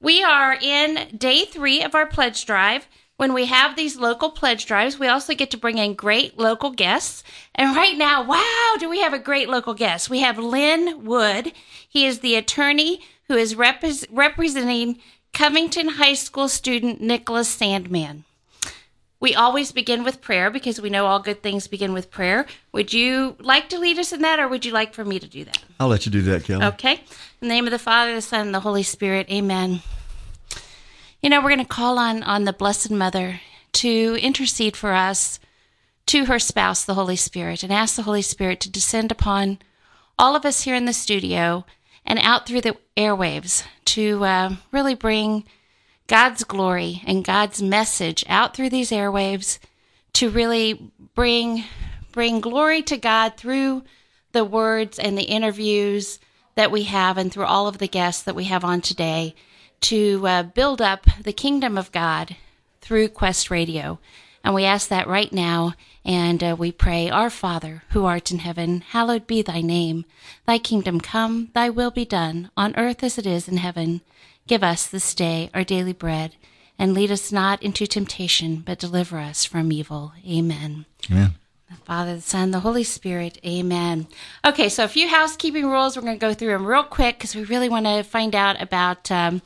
we are in day three of our pledge drive. When we have these local pledge drives, we also get to bring in great local guests. And right now, wow, do we have a great local guest? We have Lin Wood. He is the attorney who is repre- representing Covington High School student Nicholas Sandmann. We always begin with prayer because we know all good things begin with prayer. Would you like to lead us in that, or would you like for me to do that? I'll let you do that, Kelly. Okay. In the name of the Father, the Son, and the Holy Spirit. Amen. You know, we're going to call on on the Blessed Mother to intercede for us to her spouse, the Holy Spirit, and ask the Holy Spirit to descend upon all of us here in the studio and out through the airwaves to uh, really bring God's glory and God's message out through these airwaves to really bring bring glory to God through the words and the interviews that we have and through all of the guests that we have on today to uh, build up the kingdom of God through Quest Radio. And we ask that right now, and uh, we pray, Our Father, who art in heaven, hallowed be thy name. Thy kingdom come, thy will be done, on earth as it is in heaven. Give us this day our daily bread, and lead us not into temptation, but deliver us from evil. Amen. Amen. The Father, the Son, the Holy Spirit. Amen. Okay, so a few housekeeping rules. We're going to go through them real quick because we really want to find out about um,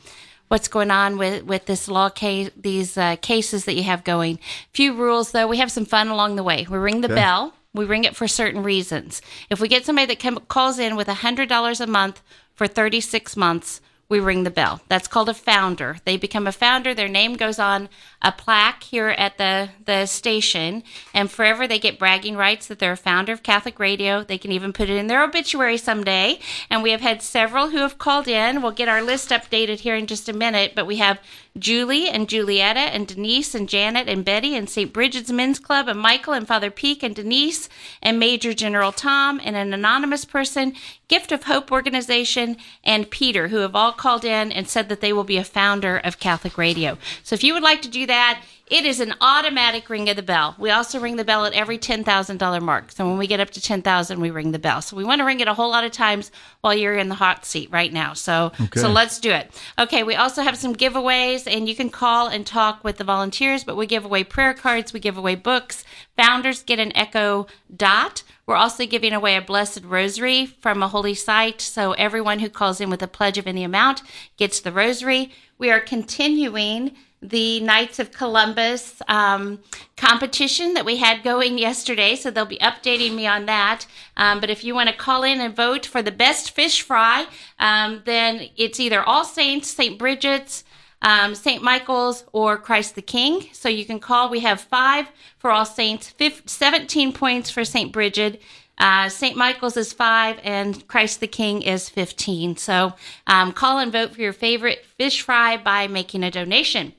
what's going on with, with this law case, these uh, cases that you have going. Few rules, though. We have some fun along the way. We ring the Okay. bell. We ring it for certain reasons. If we get somebody that come, calls in with $100 a month for 36 months, we ring the bell. That's called a founder. They become a founder. Their name goes on a plaque here at the, the station, and forever they get bragging rights that they're a founder of Catholic Radio. They can even put it in their obituary someday. And we have had several who have called in. We'll get our list updated here in just a minute, but we have Julie and Julietta and Denise and Janet and Betty and St. Bridget's Men's Club and Michael and Father Peak and Denise and Major General Tom and an anonymous person, Gift of Hope Organization, and Peter, who have all called in and said that they will be a founder of Catholic Radio. So if you would like to do that, it is an automatic ring of the bell. We also ring the bell at every $10,000 mark. So when we get up to 10,000, we ring the bell. So we want to ring it a whole lot of times while you're in the hot seat right now. So Okay. so let's do it. Okay, we also have some giveaways and you can call and talk with the volunteers, but we give away prayer cards, we give away books. Founders get an Echo Dot. We're also giving away a blessed rosary from a holy site. So everyone who calls in with a pledge of any amount gets the rosary. We are continuing the Knights of Columbus um, competition that we had going yesterday. So they'll be updating me on that. Um, but if you want to call in and vote for the best fish fry, um, then it's either All Saints, St. Bridget's, um, St. Michael's, or Christ the King. So you can call. We have five for All Saints, fif 17 points for St. Bridget. Uh, St. Michael's is five, and Christ the King is 15. So um, call and vote for your favorite fish fry by making a donation.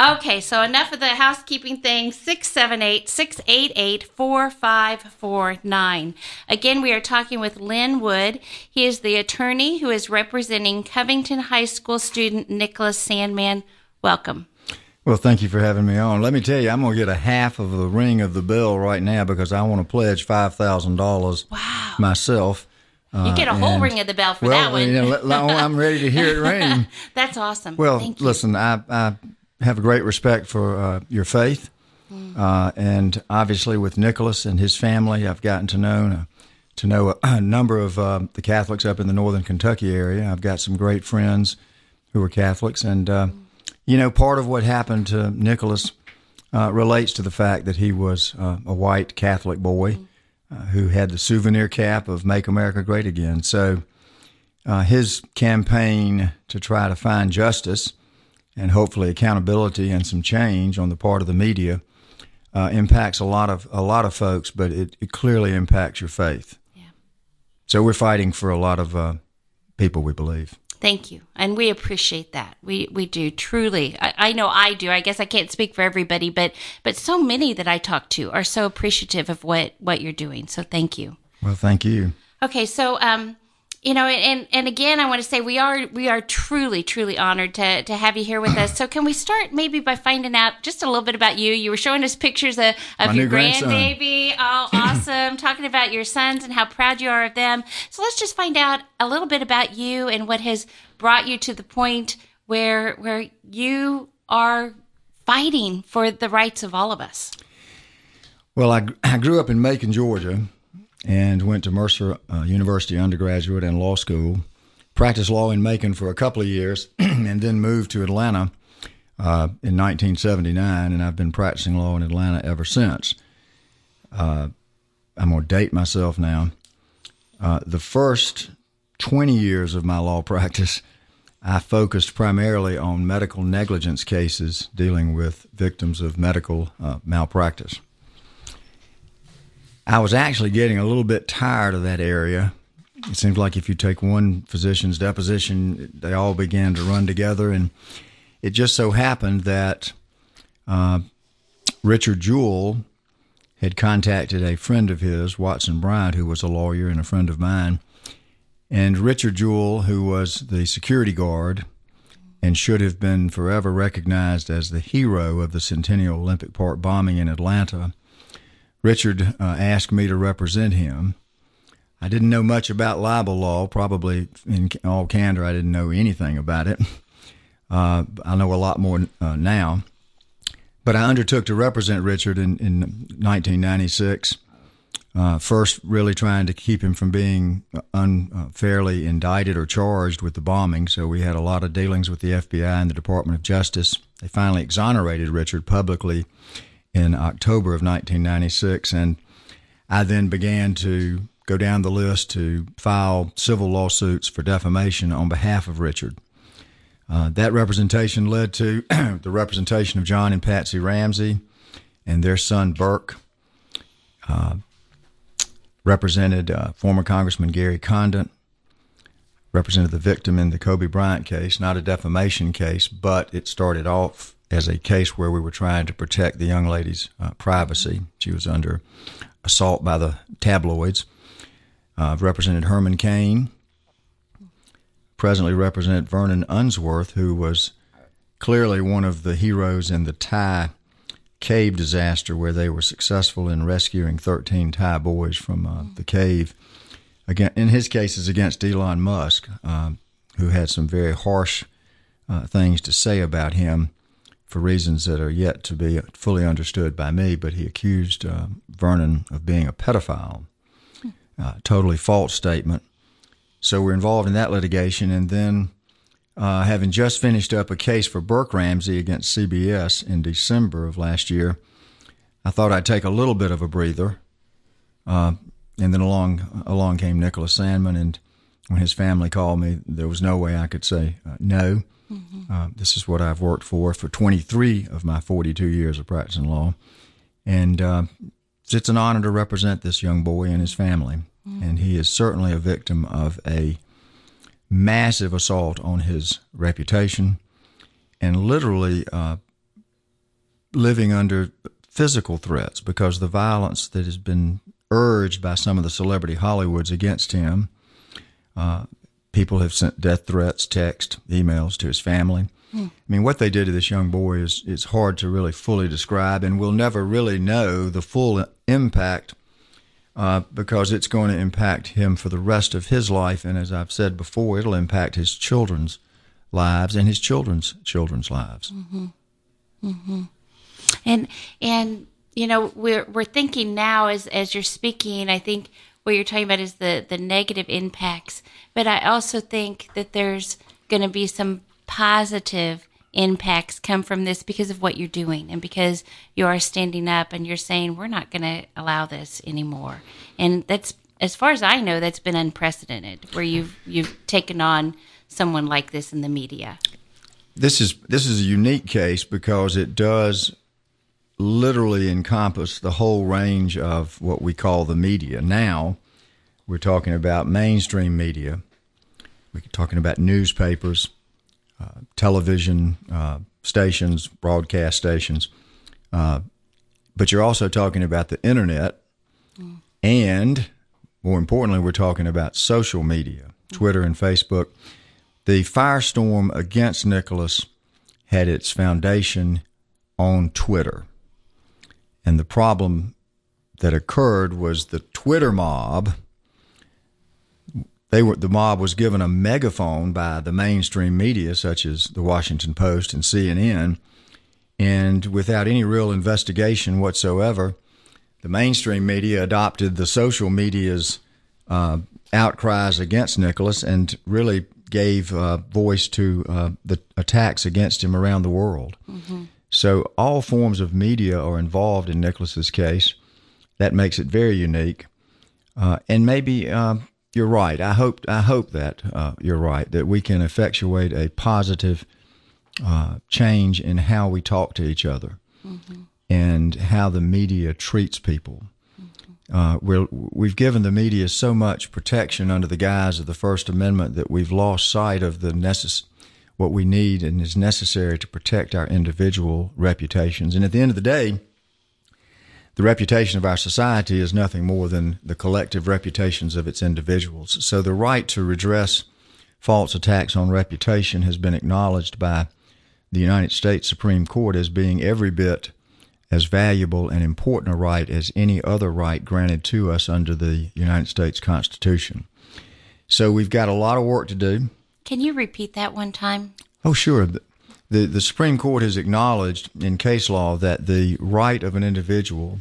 Okay, so enough of the housekeeping thing. 678 688 4549. Again, we are talking with Lin Wood. He is the attorney who is representing Covington High School student Nicholas Sandmann. Welcome. Well, thank you for having me on. Let me tell you, I'm going to get a half of the ring of the bell right now because I want to pledge five thousand dollars Wow. myself. You get a uh, whole and- ring of the bell for well, that one. you know, let- oh, I'm ready to hear it ring. That's awesome. Well, Thank you. listen, I, I have a great respect for uh, your faith, Mm. uh, and obviously with Nicholas and his family, I've gotten to know uh, to know a, a number of uh, the Catholics up in the northern Kentucky area. I've got some great friends who are Catholics, and uh, you know, part of what happened to Nicholas uh, relates to the fact that he was uh, a white Catholic boy uh, who had the souvenir cap of "Make America Great Again." So uh, his campaign to try to find justice and hopefully accountability and some change on the part of the media uh, impacts a lot of a lot of folks, but it, it clearly impacts your faith. Yeah. So we're fighting for a lot of uh, people, we believe. Thank you. And we appreciate that. We we do truly. I, I know I do. I guess I can't speak for everybody, but but so many that I talk to are so appreciative of what what you're doing. So thank you. Well, thank you. Okay, so um you know, and and again, I want to say we are we are truly truly honored to to have you here with us. So, can we start maybe by finding out just a little bit about you? You were showing us pictures of, of My your grandbaby, all awesome, talking about your sons and how proud you are of them. So, let's just find out a little bit about you and what has brought you to the point where where you are fighting for the rights of all of us. Well, I, I grew up in Macon, Georgia, and went to Mercer uh, University undergraduate and law school. Practiced law in Macon for a couple of years, and then moved to Atlanta uh, in 1979, and I've been practicing law in Atlanta ever since. Uh, I'm going to date myself now. Uh, the first 20 years of my law practice, I focused primarily on medical negligence cases dealing with victims of medical uh, malpractice. I was actually getting a little bit tired of that area. It seems like if you take one physician's deposition, they all began to run together. And it just so happened that uh, Richard Jewell had contacted a friend of his, Watson Bryant, who was a lawyer and a friend of mine. And Richard Jewell, who was the security guard and should have been forever recognized as the hero of the Centennial Olympic Park bombing in Atlanta, Richard uh, asked me to represent him. I didn't know much about libel law. Probably in all candor, I didn't know anything about it. Uh, I know a lot more uh, now. But I undertook to represent Richard in, in 1996. Uh, first, really trying to keep him from being unfairly indicted or charged with the bombing. So we had a lot of dealings with the FBI and the Department of Justice. They finally exonerated Richard publicly in October of 1996, and I then began to go down the list to file civil lawsuits for defamation on behalf of Richard. Uh, that representation led to the representation of John and Patsy Ramsey and their son Burke. Uh, represented uh, former Congressman Gary Condit, represented the victim in the Kobe Bryant case, not a defamation case, but it started off as a case where we were trying to protect the young lady's uh, privacy. She was under assault by the tabloids. Uh, I've represented Herman Cain, presently represent Vernon Unsworth, who was clearly one of the heroes in the Thai cave disaster where they were successful in rescuing 13 Thai boys from uh, the cave. Again, in his cases against Elon Musk, uh, who had some very harsh uh, things to say about him for reasons that are yet to be fully understood by me. But he accused uh, Vernon of being a pedophile. Uh, totally false statement. So we're involved in that litigation, and then uh, having just finished up a case for Burke Ramsey against CBS in December of last year, I thought I'd take a little bit of a breather. Uh, and then along along came Nicholas Sandmann. and when his family called me, there was no way I could say uh, no. Mm-hmm. Uh, this is what I've worked for for 23 of my 42 years of practicing law, and uh, it's an honor to represent this young boy and his family mm. and he is certainly a victim of a massive assault on his reputation and literally uh, living under physical threats because the violence that has been urged by some of the celebrity Hollywoods against him. Uh, people have sent death threats, text, emails to his family. Hmm. I mean, what they did to this young boy is, is hard to really fully describe, and we'll never really know the full impact uh, because it's going to impact him for the rest of his life. And as I've said before, it'll impact his children's lives and his children's children's lives. Mm-hmm. Mm-hmm. And and you know we're we're thinking now as as you're speaking, I think what you're talking about is the the negative impacts, but I also think that there's going to be some positive impacts come from this because of what you're doing and because you are standing up and you're saying we're not going to allow this anymore. And that's as far as i know that's been unprecedented where you've you've taken on someone like this in the media. This is this is a unique case because it does literally encompass the whole range of what we call the media now we're talking about mainstream media we're talking about newspapers uh, television uh, stations, broadcast stations. Uh, but you're also talking about the internet, mm. and more importantly, we're talking about social media, Twitter and Facebook. The firestorm against Nicholas had its foundation on Twitter. And the problem that occurred was the Twitter mob they were the mob was given a megaphone by the mainstream media, such as the Washington Post and CNN, and without any real investigation whatsoever, the mainstream media adopted the social media's uh, outcries against Nicholas and really gave uh, voice to uh, the attacks against him around the world. Mm-hmm. So all forms of media are involved in Nicholas's case. That makes it very unique. Uh, and maybe uh, you're right. I hope I hope that uh, you're right that we can effectuate a positive uh, change in how we talk to each other mm-hmm. and how the media treats people. Mm-hmm. Uh, we've given the media so much protection under the guise of the First Amendment that we've lost sight of the necess- what we need and is necessary to protect our individual reputations. And at the end of the day, the reputation of our society is nothing more than the collective reputations of its individuals. So the right to redress false attacks on reputation has been acknowledged by the United States Supreme Court as being every bit as valuable and important a right as any other right granted to us under the United States Constitution. So we've got a lot of work to do. Can you repeat that one time? Oh, sure. The, the Supreme Court has acknowledged in case law that the right of an individual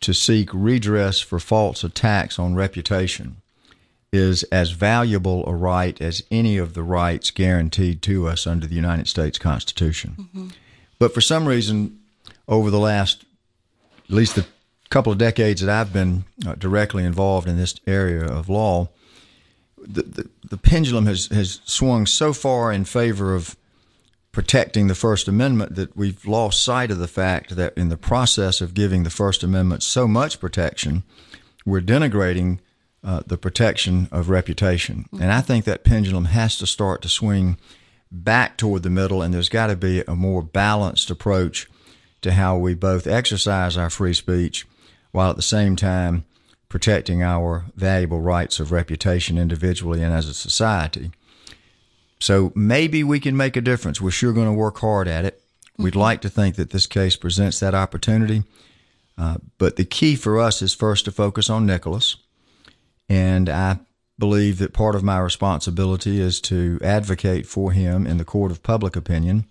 to seek redress for false attacks on reputation is as valuable a right as any of the rights guaranteed to us under the United States Constitution. Mm-hmm. But for some reason, over the last, at least the couple of decades that I've been uh, directly involved in this area of law, the, the, the, pendulum has, has swung so far in favor of protecting the First Amendment that we've lost sight of the fact that in the process of giving the First Amendment so much protection, we're denigrating uh, the protection of reputation. Mm-hmm. And I think that pendulum has to start to swing back toward the middle, and there's got to be a more balanced approach to how we both exercise our free speech while at the same time protecting our valuable rights of reputation individually and as a society. So maybe we can make a difference. We're sure going to work hard at it. Mm-hmm. We'd like to think that this case presents that opportunity. Uh, but the key for us is first to focus on Nicholas and I believe that part of my responsibility is to advocate for him in the court of public opinion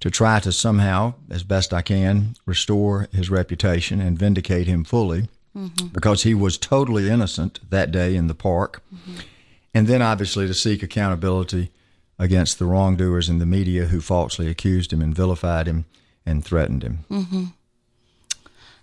to try to somehow, as best I can, restore his reputation and vindicate him fully mm-hmm. because he was totally innocent that day in the park. Mm-hmm. And then obviously to seek accountability against the wrongdoers in the media who falsely accused him and vilified him and threatened him.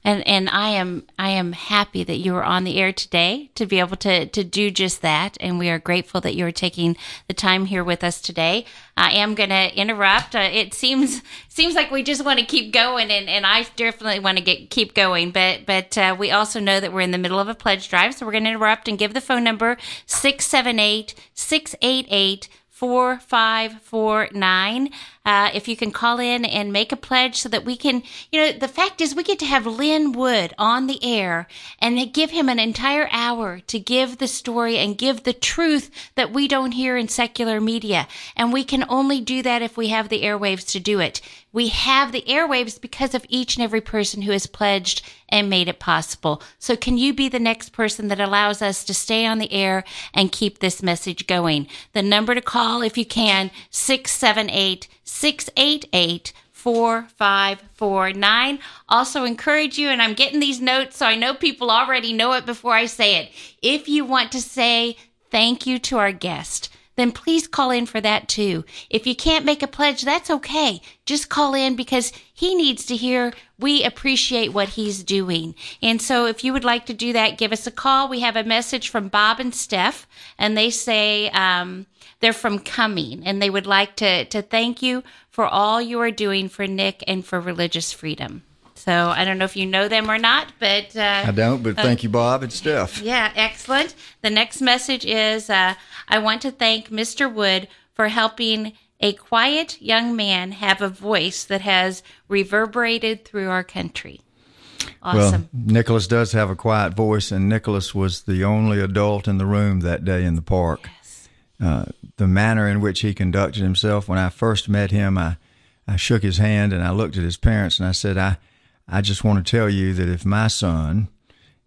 And and I am I am happy that you are on the air today to be able to to do just that, and we are grateful that you are taking the time here with us today. I am going to interrupt. Uh, it seems seems like we just want to keep going, and, and I definitely want to get keep going, but but uh, we also know that we're in the middle of a pledge drive, so we're going to interrupt and give the phone number six seven eight six eight eight. 4549. Uh, if you can call in and make a pledge so that we can, you know, the fact is we get to have Lin Wood on the air and give him an entire hour to give the story and give the truth that we don't hear in secular media. And we can only do that if we have the airwaves to do it. We have the airwaves because of each and every person who has pledged and made it possible. So can you be the next person that allows us to stay on the air and keep this message going? The number to call if you can, 678 688 4549. Also, encourage you, and I'm getting these notes so I know people already know it before I say it. If you want to say thank you to our guest, then please call in for that too. If you can't make a pledge, that's okay. Just call in because he needs to hear we appreciate what he's doing. And so if you would like to do that, give us a call. We have a message from Bob and Steph, and they say, um, they're from Cumming and they would like to, to thank you for all you are doing for Nick and for religious freedom. So I don't know if you know them or not, but uh, I don't. But thank uh, you, Bob and Steph. Yeah, excellent. The next message is uh, I want to thank Mr. Wood for helping a quiet young man have a voice that has reverberated through our country. Awesome. Well, Nicholas does have a quiet voice, and Nicholas was the only adult in the room that day in the park. Yes. Uh, the manner in which he conducted himself. When I first met him, I, I shook his hand and I looked at his parents and I said, I, I just want to tell you that if my son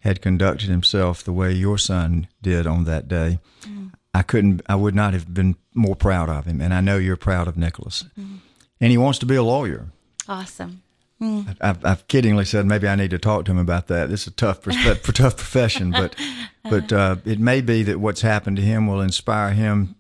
had conducted himself the way your son did on that day, mm. I couldn't, I would not have been more proud of him. And I know you're proud of Nicholas. Mm-hmm. And he wants to be a lawyer. Awesome. Mm. I've, I've, kiddingly said maybe I need to talk to him about that. This is a tough, tough profession, but but uh, it may be that what's happened to him will inspire him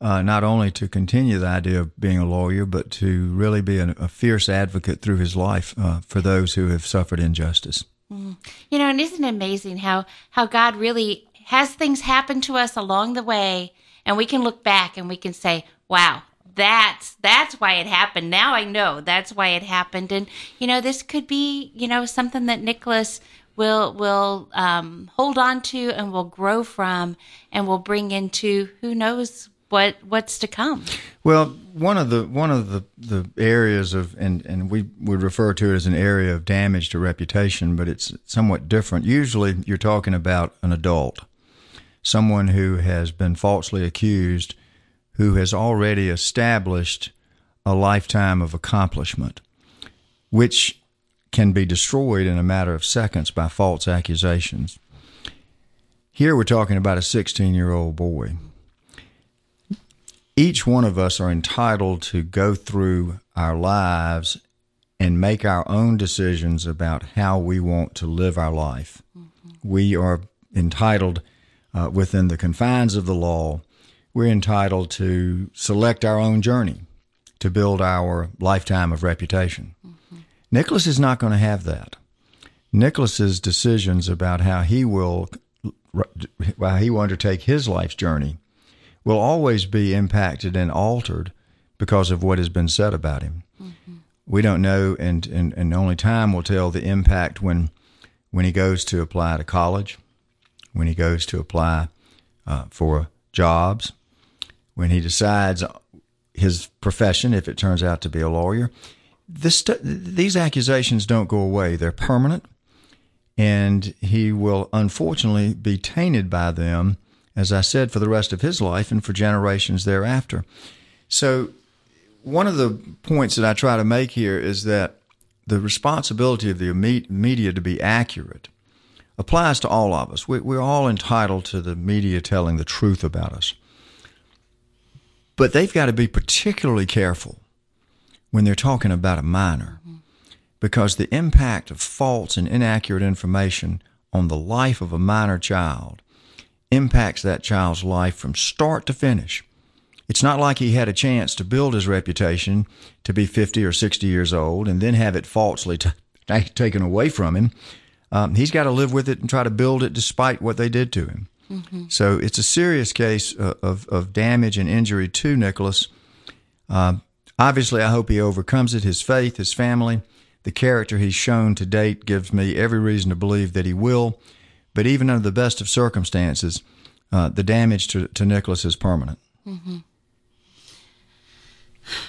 uh, not only to continue the idea of being a lawyer, but to really be a, a fierce advocate through his life uh, for those who have suffered injustice. Mm. You know, and isn't it amazing how how God really has things happen to us along the way, and we can look back and we can say, "Wow, that's that's why it happened. Now I know that's why it happened. And you know, this could be you know something that Nicholas will will um, hold on to and will grow from and will bring into who knows what what's to come. Well, one of the one of the, the areas of and, and we would refer to it as an area of damage to reputation, but it's somewhat different. Usually you're talking about an adult, someone who has been falsely accused who has already established a lifetime of accomplishment, which can be destroyed in a matter of seconds by false accusations. Here we're talking about a 16 year old boy. Each one of us are entitled to go through our lives and make our own decisions about how we want to live our life. Mm-hmm. We are entitled uh, within the confines of the law we're entitled to select our own journey to build our lifetime of reputation. Mm-hmm. Nicholas is not going to have that. Nicholas's decisions about how he will how he will undertake his life's journey will always be impacted and altered because of what has been said about him. Mm-hmm. We don't know, and, and, and only time will tell the impact when when he goes to apply to college, when he goes to apply uh, for jobs, when he decides his profession, if it turns out to be a lawyer. This, these accusations don't go away, they're permanent, and he will unfortunately be tainted by them, as I said, for the rest of his life and for generations thereafter. So, one of the points that I try to make here is that the responsibility of the media to be accurate applies to all of us. We, are all entitled to the media telling the truth about us. But they've got to be particularly careful when they're talking about a minor because the impact of false and inaccurate information on the life of a minor child impacts that child's life from start to finish. It's not like he had a chance to build his reputation to be 50 or 60 years old and then have it falsely t- taken away from him. Um, he's got to live with it and try to build it despite what they did to him. Mm-hmm. So it's a serious case uh, of, of damage and injury to Nicholas. Uh, obviously, I hope he overcomes it. His faith, his family, the character he's shown to date gives me every reason to believe that he will. But even under the best of circumstances, uh, the damage to, to Nicholas is permanent. Mm-hmm.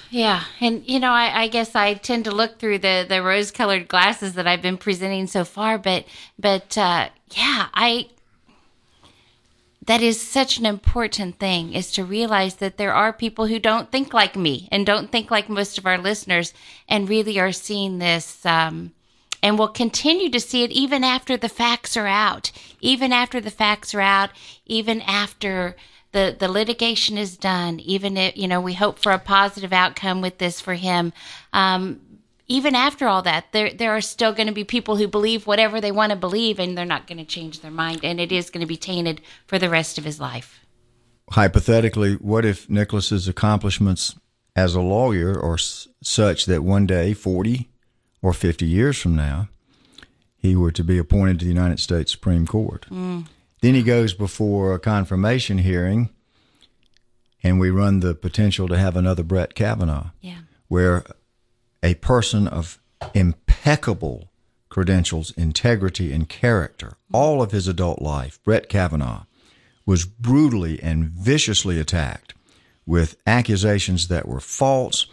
Yeah, and you know, I, I, guess I tend to look through the the rose colored glasses that I've been presenting so far, but but uh, yeah, I that is such an important thing is to realize that there are people who don't think like me and don't think like most of our listeners and really are seeing this um, and we'll continue to see it even after the facts are out even after the facts are out even after the, the litigation is done even if you know we hope for a positive outcome with this for him um, even after all that, there there are still going to be people who believe whatever they want to believe, and they're not going to change their mind, and it is going to be tainted for the rest of his life. Hypothetically, what if Nicholas's accomplishments as a lawyer are such that one day, forty or fifty years from now, he were to be appointed to the United States Supreme Court? Mm. Then he goes before a confirmation hearing, and we run the potential to have another Brett Kavanaugh, yeah. where a person of impeccable credentials, integrity, and character all of his adult life, Brett Kavanaugh, was brutally and viciously attacked with accusations that were false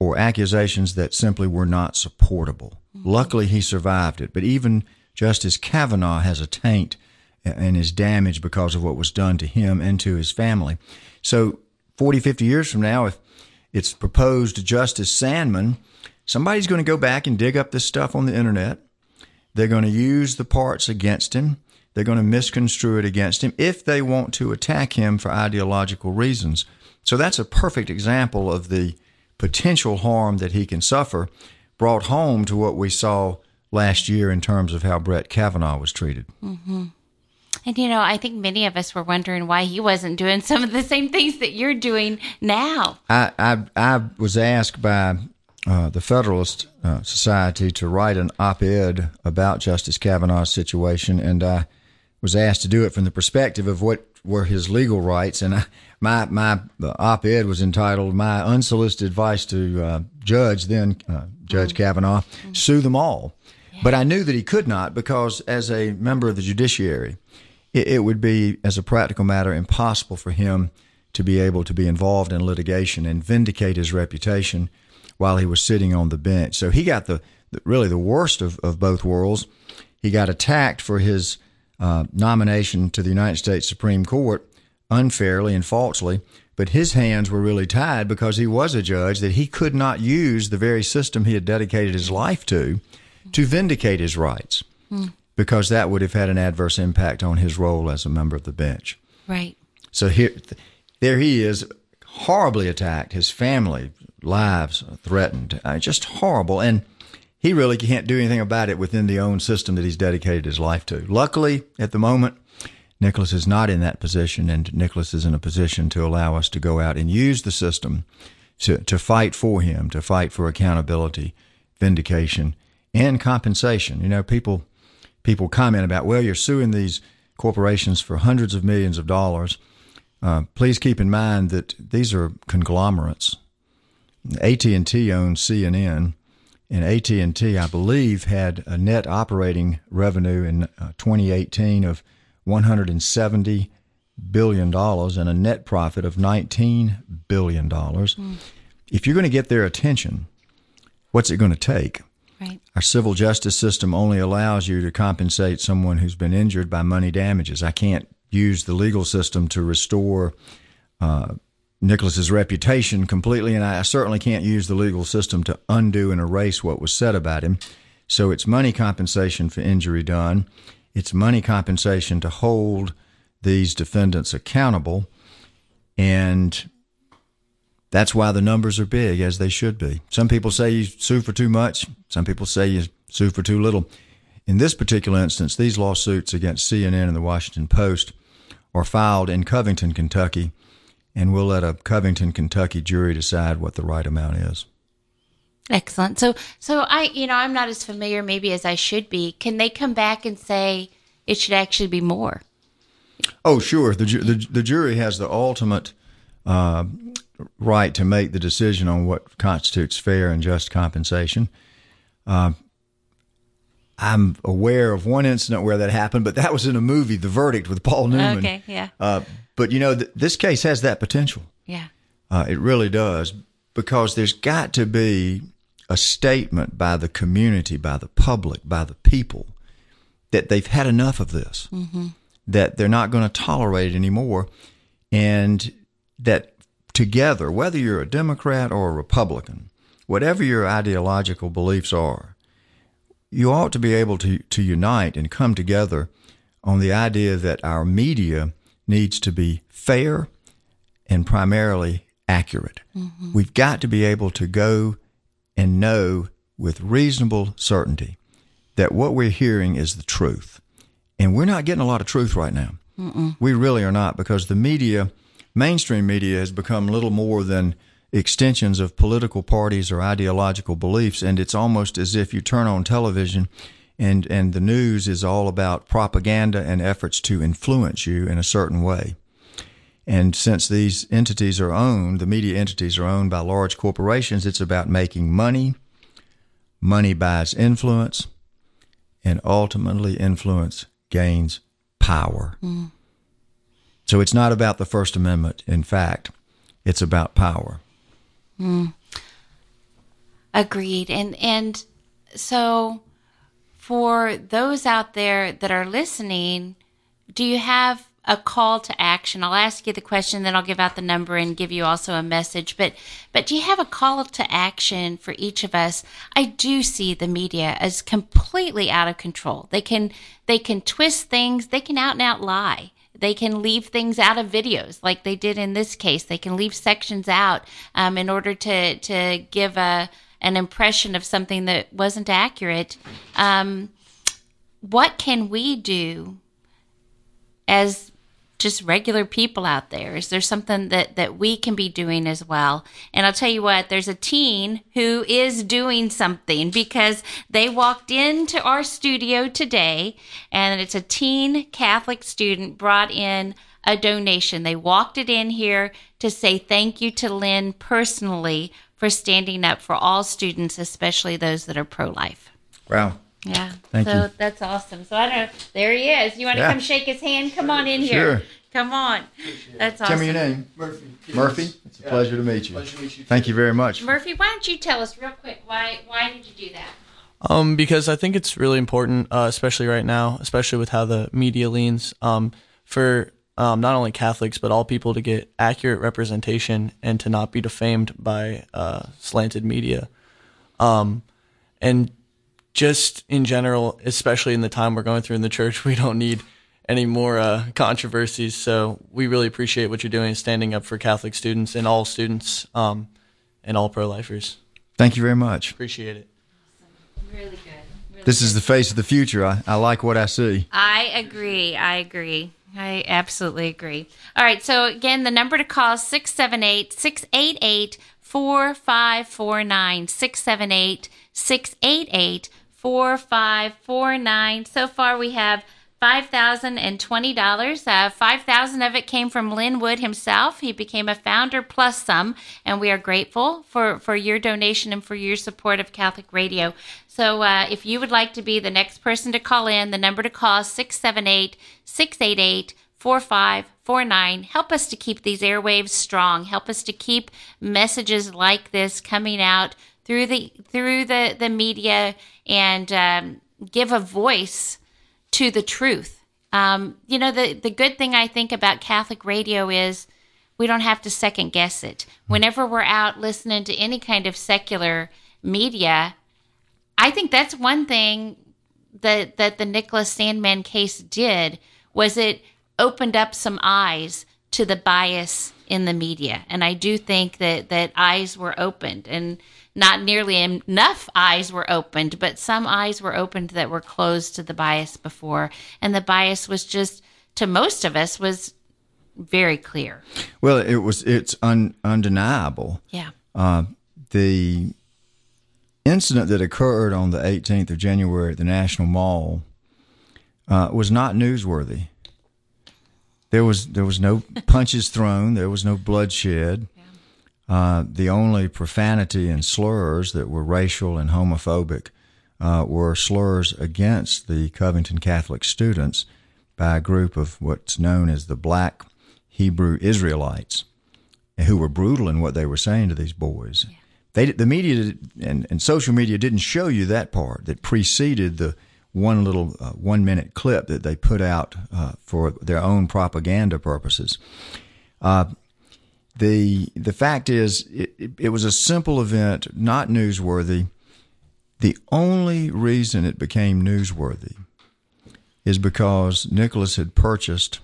or accusations that simply were not supportable. Mm-hmm. Luckily, he survived it, but even Justice Kavanaugh has a taint and is damaged because of what was done to him and to his family. So, 40, 50 years from now, if it's proposed to Justice Sandmann, Somebody's going to go back and dig up this stuff on the internet. They're going to use the parts against him. They're going to misconstrue it against him if they want to attack him for ideological reasons. So that's a perfect example of the potential harm that he can suffer, brought home to what we saw last year in terms of how Brett Kavanaugh was treated. Mm-hmm. And you know, I think many of us were wondering why he wasn't doing some of the same things that you're doing now. I I, I was asked by uh, the Federalist uh, Society to write an op-ed about Justice Kavanaugh's situation, and I was asked to do it from the perspective of what were his legal rights. And I, my my op-ed was entitled "My Unsolicited Advice to uh, Judge Then uh, Judge mm-hmm. Kavanaugh: Sue Them All." Yeah. But I knew that he could not because, as a member of the judiciary, it, it would be, as a practical matter, impossible for him to be able to be involved in litigation and vindicate his reputation while he was sitting on the bench. So he got the, the really the worst of, of both worlds. He got attacked for his uh, nomination to the United States Supreme Court unfairly and falsely, but his hands were really tied because he was a judge that he could not use the very system he had dedicated his life to to vindicate his rights. Hmm because that would have had an adverse impact on his role as a member of the bench. Right. So here, there he is, horribly attacked. His family lives threatened. Uh, just horrible, and he really can't do anything about it within the own system that he's dedicated his life to. Luckily, at the moment, Nicholas is not in that position, and Nicholas is in a position to allow us to go out and use the system to, to fight for him, to fight for accountability, vindication, and compensation. You know, people people comment about, well, you're suing these corporations for hundreds of millions of dollars. Uh, please keep in mind that these are conglomerates. AT&T owns CNN, and AT&T, I believe, had a net operating revenue in uh, 2018 of 170 billion dollars and a net profit of 19 billion dollars. Mm. If you're going to get their attention, what's it going to take? Right. Our civil justice system only allows you to compensate someone who's been injured by money damages. I can't use the legal system to restore uh, Nicholas's reputation completely, and I certainly can't use the legal system to undo and erase what was said about him. So it's money compensation for injury done. It's money compensation to hold these defendants accountable. And that's why the numbers are big, as they should be. Some people say you sue for too much. Some people say you sue for too little. In this particular instance, these lawsuits against CNN and the Washington Post are filed in Covington, Kentucky, and we'll let a Covington, Kentucky jury decide what the right amount is. Excellent. So, so I, you know, I'm not as familiar maybe as I should be. Can they come back and say it should actually be more? Oh, sure. The the, the jury has the ultimate uh, right to make the decision on what constitutes fair and just compensation. Uh, I'm aware of one incident where that happened, but that was in a movie, The Verdict, with Paul Newman. Okay, yeah. Uh, but you know, th- this case has that potential. Yeah. Uh, it really does, because there's got to be a statement by the community, by the public, by the people that they've had enough of this, mm-hmm. that they're not going to tolerate it anymore, and that together, whether you're a Democrat or a Republican, whatever your ideological beliefs are, you ought to be able to, to unite and come together on the idea that our media needs to be fair and primarily accurate. Mm-hmm. We've got to be able to go and know with reasonable certainty that what we're hearing is the truth. And we're not getting a lot of truth right now. Mm-mm. We really are not because the media mainstream media has become little more than extensions of political parties or ideological beliefs, and it's almost as if you turn on television and and the news is all about propaganda and efforts to influence you in a certain way. And since these entities are owned, the media entities are owned by large corporations, it's about making money. Money buys influence, and ultimately, influence gains power. Mm. So it's not about the First Amendment. In fact, it's about power. Mm. Agreed. And and so for those out there that are listening, do you have a call to action? I'll ask you the question, then I'll give out the number and give you also a message. But but do you have a call to action for each of us? I do see the media as completely out of control. They can they can twist things. They can out and out lie. They can leave things out of videos, like they did in this case. They can leave sections out um, in order to to give a an impression of something that wasn't accurate. Um, what can we do as just regular people out there? Is there something that, that we can be doing as well? And I'll tell you what, there's a teen who is doing something because they walked into our studio today and it's a teen Catholic student brought in a donation. They walked it in here to say thank you to Lin personally for standing up for all students, especially those that are pro life. Wow. Yeah. Thank so you. that's awesome. So I don't know. There he is. You want to Yeah. come shake his hand? Come on in here. Sure. Come on. That's awesome. Tell me your name. Murphy. Murphy. It's a Yeah. pleasure to meet you. Pleasure to meet you. Thank you very much. Murphy, why don't you tell us real quick why why did you do that? Um, because I think it's really important, uh, especially right now, especially with how the media leans, um, for um, not only Catholics but all people to get accurate representation and to not be defamed by uh, slanted media, um, and just in general, especially in the time we're going through in the church, we don't need any more uh, controversies. So we really appreciate what you're doing, standing up for Catholic students and all students um, and all pro-lifers. Thank you very much. Appreciate it. Really good. Really This is the face of the future. I, I like what I see. I agree. I agree. I absolutely agree. All right. So, again, the number to call is 678 688 4549. 678 688 4549. So far, we have $5,020. Uh, 5000 of it came from Lin Wood himself. He became a founder plus some, and we are grateful for, for your donation and for your support of Catholic Radio. So uh, if you would like to be the next person to call in, the number to call is 678 688 4549. Help us to keep these airwaves strong. Help us to keep messages like this coming out through the through the, the media and um, give a voice to the truth. Um, you know, the, the good thing I think about Catholic radio is we don't have to second guess it. Whenever we're out listening to any kind of secular media, I think that's one thing that that the Nicholas Sandmann case did was it opened up some eyes to the bias in the media, and I do think that that eyes were opened, and not nearly enough eyes were opened, but some eyes were opened that were closed to the bias before, and the bias was just to most of us was very clear. Well, it was. It's un, undeniable. Yeah. Uh, the incident that occurred on the 18th of January at the National Mall uh, was not newsworthy. There was there was no punches thrown. There was no bloodshed. Uh, the only profanity and slurs that were racial and homophobic uh, were slurs against the Covington Catholic students by a group of what's known as the Black Hebrew Israelites, who were brutal in what they were saying to these boys. They, the media and, and social media didn't show you that part that preceded the one little uh, one minute clip that they put out uh, for their own propaganda purposes. Uh, the the fact is, it, it, it was a simple event, not newsworthy. The only reason it became newsworthy is because Nicholas had purchased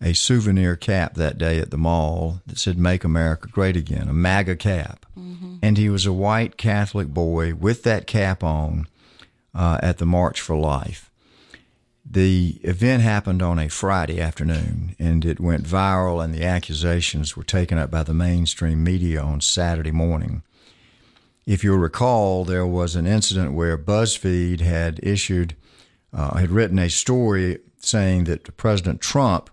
a souvenir cap that day at the mall that said "Make America Great Again," a MAGA cap, and he was a white Catholic boy with that cap on uh, at the March for Life. The event happened on a Friday afternoon, and it went viral, and the accusations were taken up by the mainstream media on Saturday morning. If you'll recall, there was an incident where BuzzFeed had issued, uh, had written a story saying that President Trump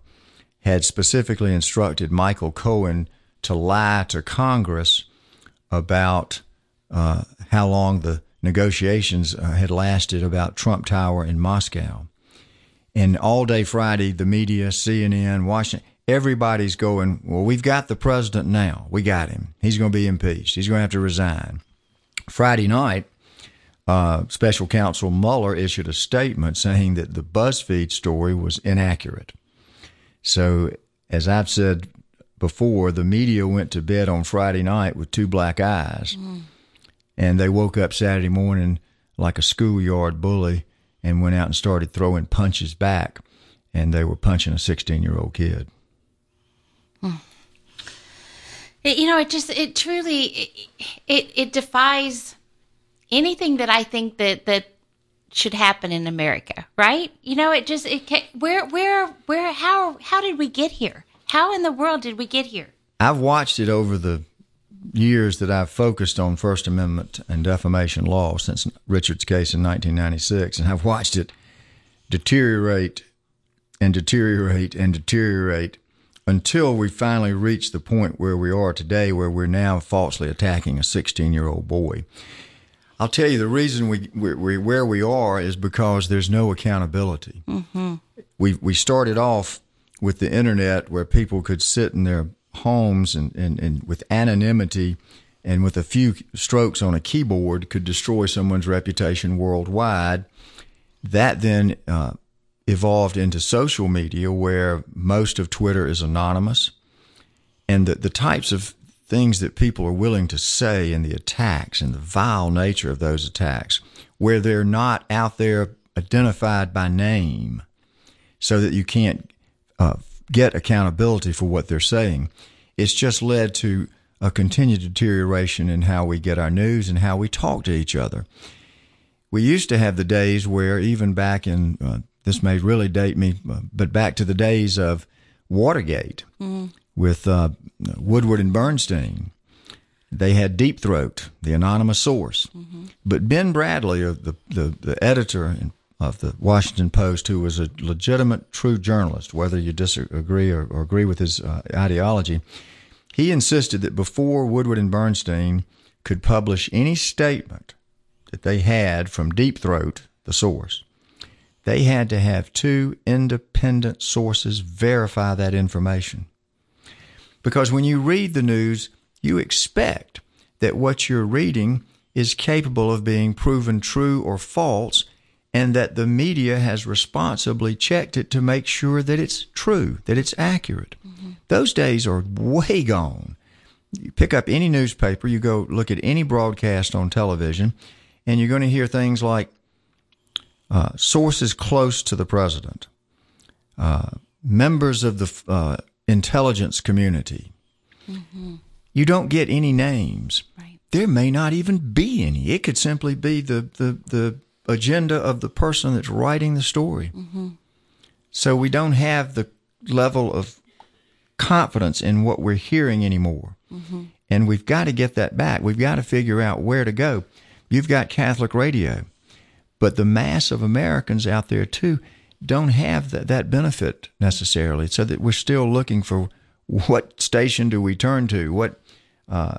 had specifically instructed Michael Cohen to lie to Congress about uh, how long the negotiations uh, had lasted about Trump Tower in Moscow. And all day Friday, the media, CNN, Washington, everybody's going, Well, we've got the president now. We got him. He's going to be impeached. He's going to have to resign. Friday night, uh, special counsel Mueller issued a statement saying that the BuzzFeed story was inaccurate. So, as I've said before, the media went to bed on Friday night with two black eyes, and they woke up Saturday morning like a schoolyard bully and went out and started throwing punches back, and they were punching a 16 year old kid. Hmm. It, you know, it just it truly it, it it defies anything that I think that that should happen in America, right? You know, it just it ca- where where where how how did we get here? How in the world did we get here? I've watched it over the years that I've focused on First Amendment and defamation law since Richard's case in 1996, and I've watched it deteriorate and deteriorate and deteriorate until we finally reach the point where we are today, where we're now falsely attacking a 16 year old boy. I'll tell you the reason we, we, we, where we are is because there's no accountability. Mm-hmm. We we started off with the internet where people could sit in their homes and, and, and with anonymity and with a few strokes on a keyboard could destroy someone's reputation worldwide. That then uh, evolved into social media where most of Twitter is anonymous. And the, the types of things that people are willing to say and the attacks and the vile nature of those attacks, where they're not out there identified by name so that you can't uh, get accountability for what they're saying. It's just led to a continued deterioration in how we get our news and how we talk to each other. We used to have the days where, even back in uh, this may really date me, uh, but back to the days of Watergate mm-hmm. with uh, Woodward and Bernstein. They had Deep Throat, the anonymous source. Mm-hmm. But Ben Bradlee, the, the, the editor of the Washington Post, who was a legitimate, true journalist, whether you disagree or, or agree with his uh, ideology, he insisted that before Woodward and Bernstein could publish any statement that they had from Deep Throat, the source, they had to have two independent sources verify that information. Because when you read the news, you expect that what you're reading is capable of being proven true or false, and that the media has responsibly checked it to make sure that it's true, that it's accurate. Mm-hmm. Those days are way gone. You pick up any newspaper, you go look at any broadcast on television, and you're going to hear things like uh, sources close to the president, uh, members of the uh, intelligence community. Mm-hmm. You don't get any names. Right. There may not even be any. It could simply be the, the, the agenda of the person that's writing the story. Mm-hmm. So we don't have the level of confidence in what we're hearing anymore. Mm-hmm. And we've got to get that back. We've got to figure out where to go. You've got Catholic radio. But the mass of Americans out there too don't have that, that benefit necessarily. So that we're still looking for what station do we turn to? What uh,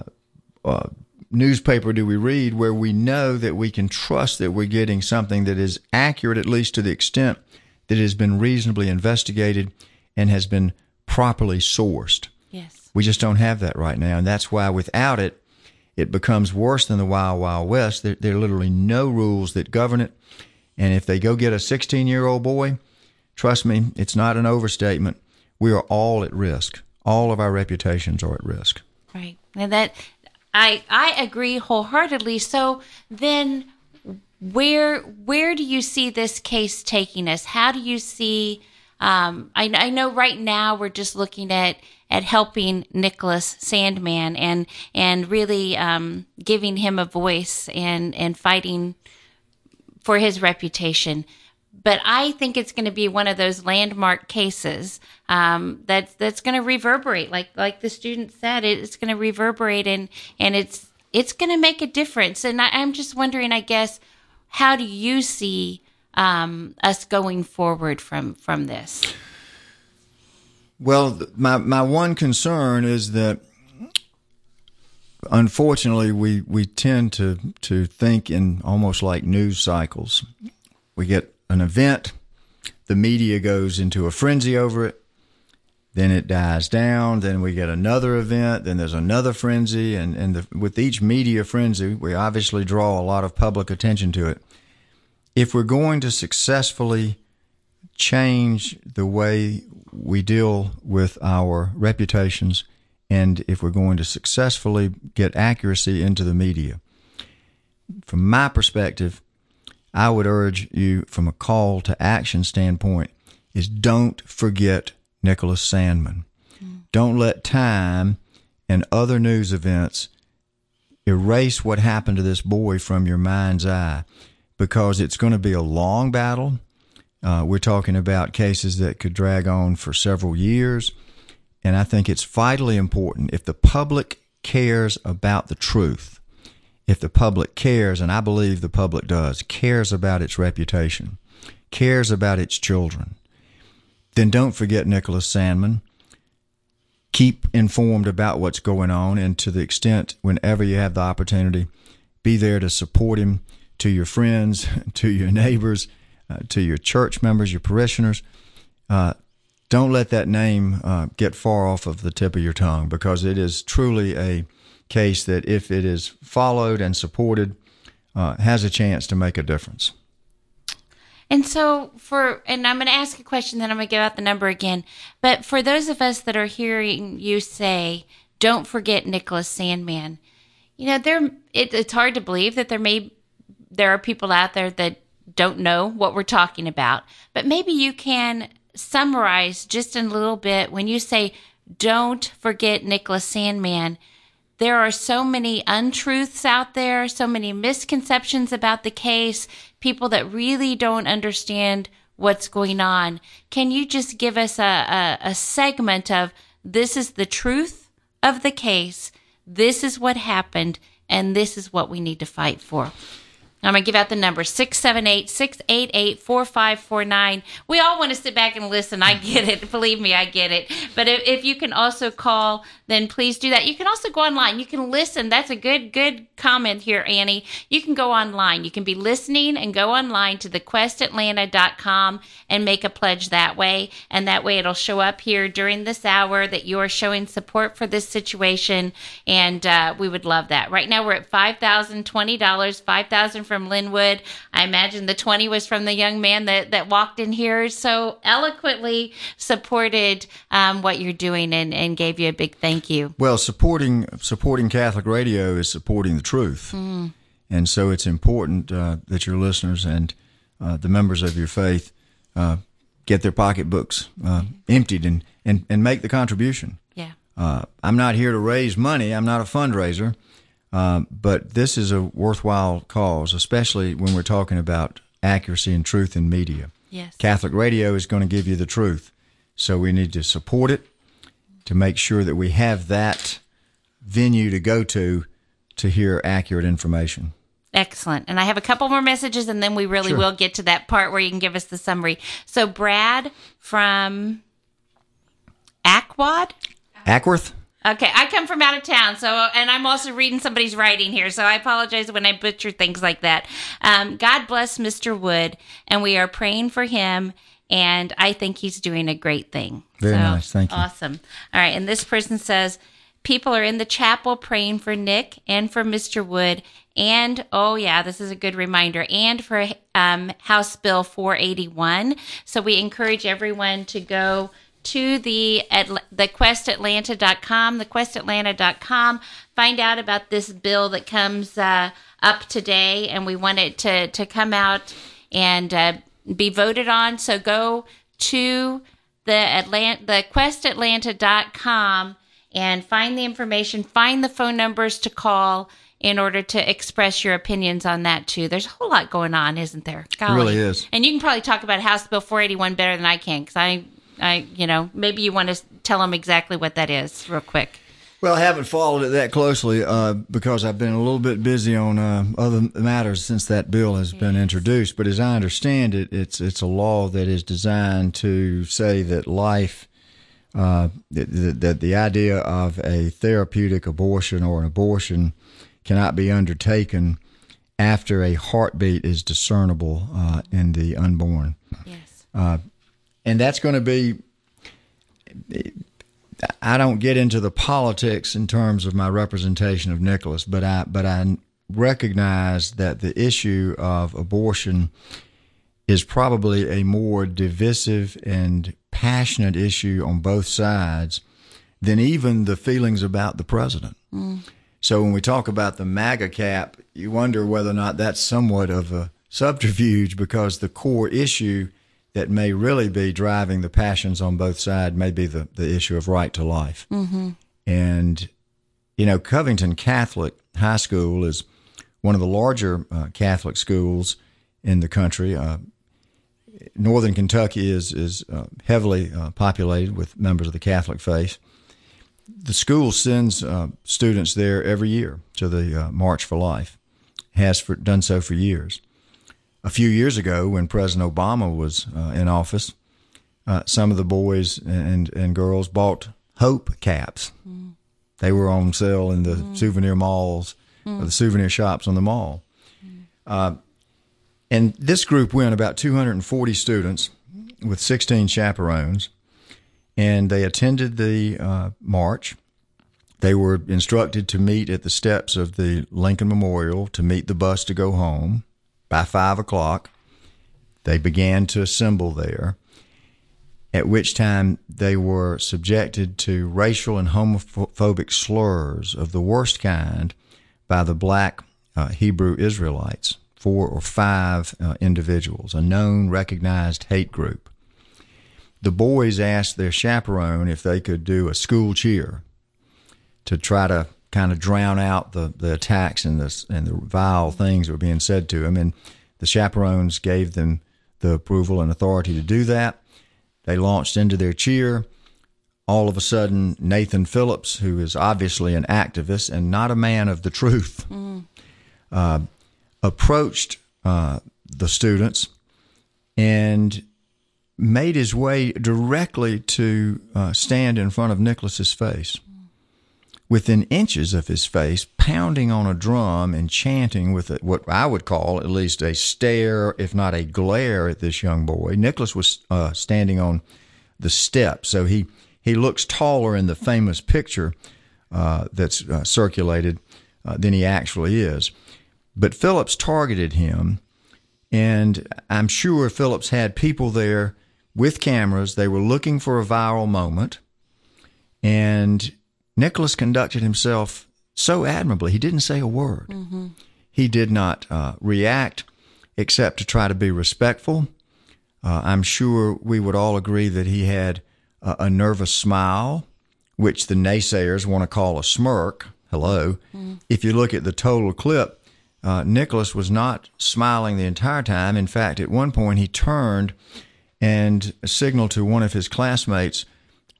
uh, newspaper do we read where we know that we can trust that we're getting something that is accurate, at least to the extent that it has been reasonably investigated and has been properly sourced? Yes. We just don't have that right now. And that's why without it, it becomes worse than the Wild Wild West. There, there are literally no rules that govern it. And if they go get a 16 year old boy, trust me, it's not an overstatement. We are all at risk. All of our reputations are at risk. Right. And that I I agree wholeheartedly. So then where where do you see this case taking us? How do you see um, I, I know right now we're just looking at at helping Nicholas Sandmann and and really um, giving him a voice and and fighting for his reputation. But I think it's going to be one of those landmark cases um, that's that's going to reverberate, like like the student said, it's going to reverberate and and it's it's going to make a difference. And I, I'm just wondering, I guess, how do you see um, us going forward from from this? Well, my my one concern is that unfortunately we we tend to to think in almost like news cycles. We get an event, the media goes into a frenzy over it, then it dies down, then we get another event, then there's another frenzy, and and the, with each media frenzy, we obviously draw a lot of public attention to it. If we're going to successfully change the way we deal with our reputations and if we're going to successfully get accuracy into the media. From my perspective, I would urge you from a call to action standpoint is don't forget Nicholas Sandmann. Mm. Don't let time and other news events erase what happened to this boy from your mind's eye because it's going to be a long battle. Uh, we're talking about cases that could drag on for several years. And I think it's vitally important if the public cares about the truth, if the public cares, and I believe the public does, cares about its reputation, cares about its children, then don't forget Nicholas Sandmann. Keep informed about what's going on, and to the extent, whenever you have the opportunity, be there to support him to your friends, to your neighbors, uh, to your church members, your parishioners. Uh, don't let that name uh, get far off of the tip of your tongue because it is truly a case that, if it is followed and supported, uh, has a chance to make a difference. And so, for, and I'm going to ask a question, then I'm going to give out the number again. But for those of us that are hearing you say, don't forget Nicholas Sandmann," you know, there, it, it's hard to believe that there may, there are people out there that don't know what we're talking about. But maybe you can summarize just in a little bit when you say, don't forget Nicholas Sandmann. There are so many untruths out there, so many misconceptions about the case, people that really don't understand what's going on. Can you just give us a, a, a segment of this is the truth of the case, this is what happened, and this is what we need to fight for? I'm going to give out the number 678 688 4549. We all want to sit back and listen. I get it. Believe me, I get it. But if, if, you can also call, then please do that. You can also go online. You can listen. That's a good, good comment here, Annie. You can go online. You can be listening and go online to thequestatlanta.com and make a pledge that way. And that way it'll show up here during this hour that you are showing support for this situation. And uh, we would love that. Right now we're at $5,020, 5000 from Lin Wood. I imagine the 20 was from the young man that, that walked in here so eloquently supported um, what you're doing and, and gave you a big thank you. Well, supporting supporting Catholic radio is supporting the truth. Mm. And so it's important uh, that your listeners and uh, the members of your faith uh, get their pocketbooks uh, emptied and, and, and make the contribution. Yeah. Uh, I'm not here to raise money. I'm not a fundraiser. Uh, but this is a worthwhile cause, especially when we're talking about accuracy and truth in media. Yes. Catholic radio is going to give you the truth. So we need to support it to make sure that we have that venue to go to to hear accurate information. Excellent. And I have a couple more messages and then we really sure. will get to that part where you can give us the summary. So Brad from Ackwad? Acworth? Okay, I come from out of town, so and I'm also reading somebody's writing here, so I apologize when I butcher things like that. Um, God bless Mr. Wood, and we are praying for him, and I think he's doing a great thing. Very so, nice, thank you. Awesome. All right, and this person says people are in the chapel praying for Nick and for Mr. Wood, and oh yeah, this is a good reminder, and for um, House Bill 481. So we encourage everyone to go to the at thequestatlanta.com, thequestatlanta.com. Find out about this bill that comes uh, up today, and we want it to to come out and uh, be voted on. So go to the Atlanta, thequestatlanta.com and find the information, find the phone numbers to call in order to express your opinions on that too. There's a whole lot going on, isn't there? Golly. It really is. And you can probably talk about House Bill 481 better than I can because I I, you know, maybe you want to tell them exactly what that is, real quick. Well, I haven't followed it that closely uh, because I've been a little bit busy on uh, other matters since that bill has yes. been introduced. But as I understand it, it's it's a law that is designed to say that life, uh, that, that the idea of a therapeutic abortion or an abortion cannot be undertaken after a heartbeat is discernible uh, in the unborn. Yes. And that's going to be. I don't get into the politics in terms of my representation of Nicholas, but I but I recognize that the issue of abortion is probably a more divisive and passionate issue on both sides than even the feelings about the president. Mm. So when we talk about the MAGA cap, you wonder whether or not that's somewhat of a subterfuge because the core issue that may really be driving the passions on both sides may be the, the issue of right to life. Mm-hmm. And, you know, Covington Catholic High School is one of the larger uh, Catholic schools in the country. Uh, Northern Kentucky is is uh, heavily uh, populated with members of the Catholic faith. The school sends uh, students there every year to the uh, March for Life. Has for, done so for years. A few years ago, when President Obama was uh, in office, uh, some of the boys and and girls bought Hope caps. Mm. They were on sale in the mm. souvenir malls, mm. or the souvenir shops on the mall. And this group went about 240 students with 16 chaperones, and they attended the uh, march. They were instructed to meet at the steps of the Lincoln Memorial to meet the bus to go home by five o'clock. They began to assemble there, at which time they were subjected to racial and homophobic slurs of the worst kind by the black uh, Hebrew Israelites four or five uh, individuals, a known, recognized hate group. The boys asked their chaperone if they could do a school cheer to try to kind of drown out the, the attacks and the, and the vile things that were being said to him. And the chaperones gave them the approval and authority to do that. They launched into their cheer. All of a sudden, Nathan Phillips, who is obviously an activist and not a man of the truth, mm. uh, approached uh, the students and made his way directly to uh, stand in front of Nicholas's face. Within inches of his face, pounding on a drum and chanting with a, what I would call at least a stare, if not a glare, at this young boy. Nicholas was uh, standing on the step, so he, he looks taller in the famous picture uh, that's uh, circulated uh, than he actually is. But Phillips targeted him, and I'm sure Phillips had people there with cameras. They were looking for a viral moment, and Nicholas conducted himself so admirably. He didn't say a word. Mm-hmm. He did not uh, react except to try to be respectful. Uh, I'm sure we would all agree that he had a, a nervous smile, which the naysayers want to call a smirk. Hello. Mm. If you look at the total clip, uh, Nicholas was not smiling the entire time. In fact, at one point he turned and signaled to one of his classmates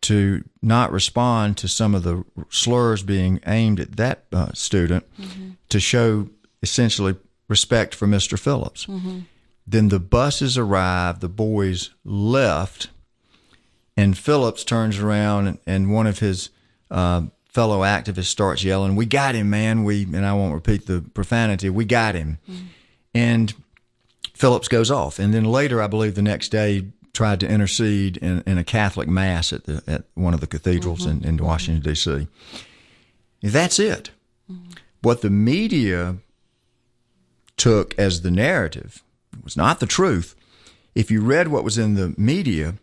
to not respond to some of the slurs being aimed at that uh, student mm-hmm. to show essentially respect for Mr. Phillips. Mm-hmm. Then the buses arrived, the boys left, and Phillips turns around and, and one of his uh, fellow activists starts yelling, "We got him, man! We and I won't repeat the profanity. We got him." Mm-hmm. And Phillips goes off, and then later, I believe the next day, tried to intercede in, in a Catholic mass at the at one of the cathedrals mm-hmm. in, in, Washington D.C. That's it. Mm-hmm. What the media took as the narrative was not the truth. If you read what was in the media,